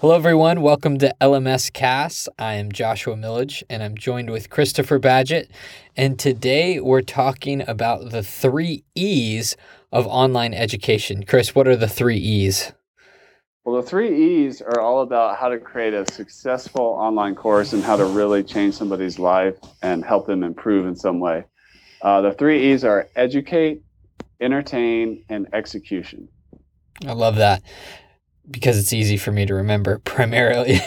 Hello, everyone. Welcome to LMS Cast. I am Joshua Millage, and I'm joined with Christopher Badgett. And today we're talking about the three E's of online education. Chris, what are the three E's? Well, the three E's are all about how to create a successful online course and how to really change somebody's life and help them improve in some way. Uh, the three E's are educate, entertain, and execution. I love that because it's easy for me to remember primarily.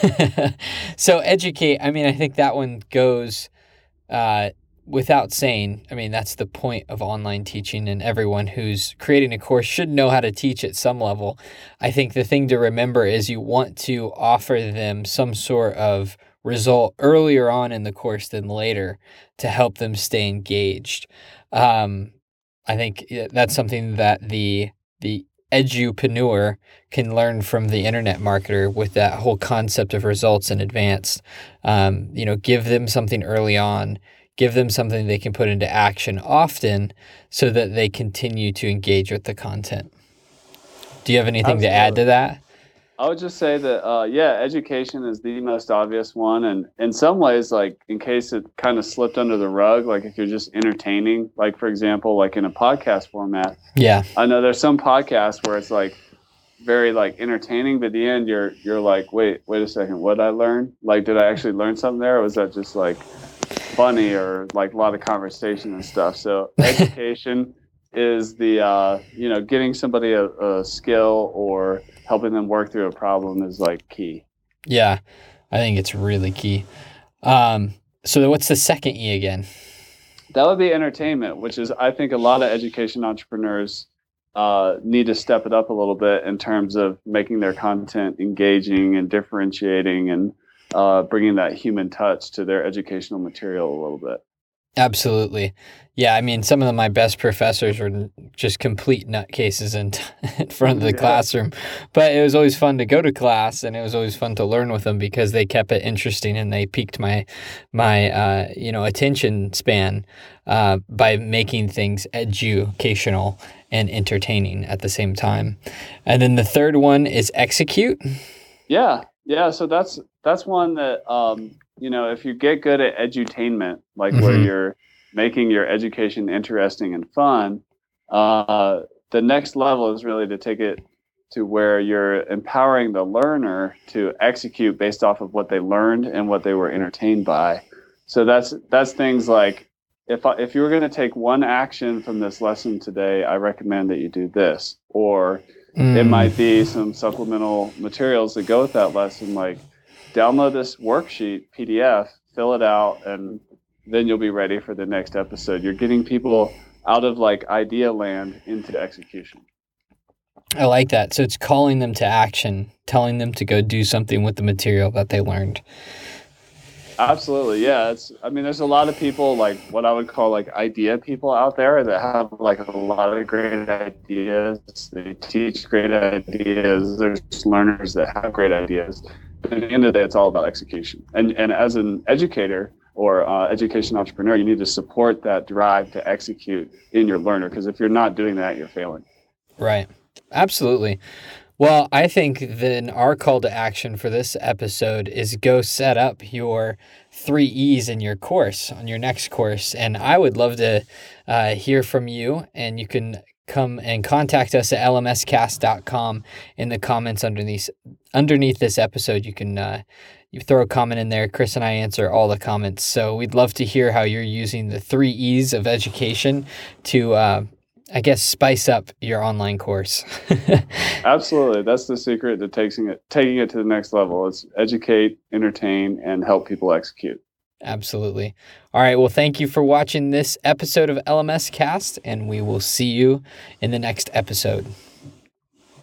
so educate, I mean, I think that one goes uh, without saying. I mean, that's the point of online teaching, and everyone who's creating a course should know how to teach at some level. I think the thing to remember is you want to offer them some sort of result earlier on in the course than later to help them stay engaged. Um, I think that's something that the the edupreneur can learn from the internet marketer with that whole concept of results in advance. Um, you know, give them something early on, give them something they can put into action often so that they continue to engage with the content. Do you have anything Absolutely. to add to that? I would just say that, uh, yeah, education is the most obvious one. And in some ways, like in case it kind of slipped under the rug, like if you're just entertaining, like for example, like in a podcast format. Yeah. I know there's some podcasts where it's like very like entertaining, but at the end you're, you're like, wait, wait a second, what did I learn? Like, did I actually learn something there? Or was that just like funny or like a lot of conversation and stuff? So education is the, uh, you know, getting somebody a, a skill or, helping them work through a problem is like key. Yeah, I think it's really key. Um, so what's the second E again? That would be entertainment, which is I think a lot of education entrepreneurs uh, need to step it up a little bit in terms of making their content engaging and differentiating and uh, bringing that human touch to their educational material a little bit. Absolutely. Yeah, I mean, some of my best professors were just complete nutcases in, in front of the yeah. classroom. But it was always fun to go to class, and it was always fun to learn with them because they kept it interesting and they piqued my my uh, you know attention span uh, by making things educational and entertaining at the same time. And then the third one is execute. Yeah, yeah. So that's that's one that um, you know, if you get good at edutainment, like mm-hmm. where you're making your education interesting and fun, uh, the next level is really to take it to where you're empowering the learner to execute based off of what they learned and what they were entertained by. So that's that's things like if if you were going to take one action from this lesson today, I recommend that you do this, or mm. it might be some supplemental materials that go with that lesson, like download this worksheet PDF, fill it out, and then you'll be ready for the next episode. You're getting people out of like idea land into execution. I like that. So it's calling them to action, telling them to go do something with the material that they learned. Absolutely. Yeah. It's, I mean, there's a lot of people like what I would call like idea people out there that have like a lot of great ideas. They teach great ideas. There's learners that have great ideas at the end of the day, it's all about execution. And and as an educator or uh, education entrepreneur, you need to support that drive to execute in your learner because if you're not doing that, you're failing. Right. Absolutely. Well, I think then our call to action for this episode is go set up your three E's in your course on your next course. And I would love to uh, hear from you. And you can come and contact us at lmscast.com in the comments underneath underneath this episode. You can uh, you throw a comment in there. Chris and i answer all the comments. So we'd love to hear how you're using the three e's of education to uh, i guess spice up your online course. Absolutely. That's the secret to taking it taking it to the next level. It's educate entertain and help people execute Absolutely. All right. Well, thank you for watching this episode of LMS Cast, and we will see you in the next episode.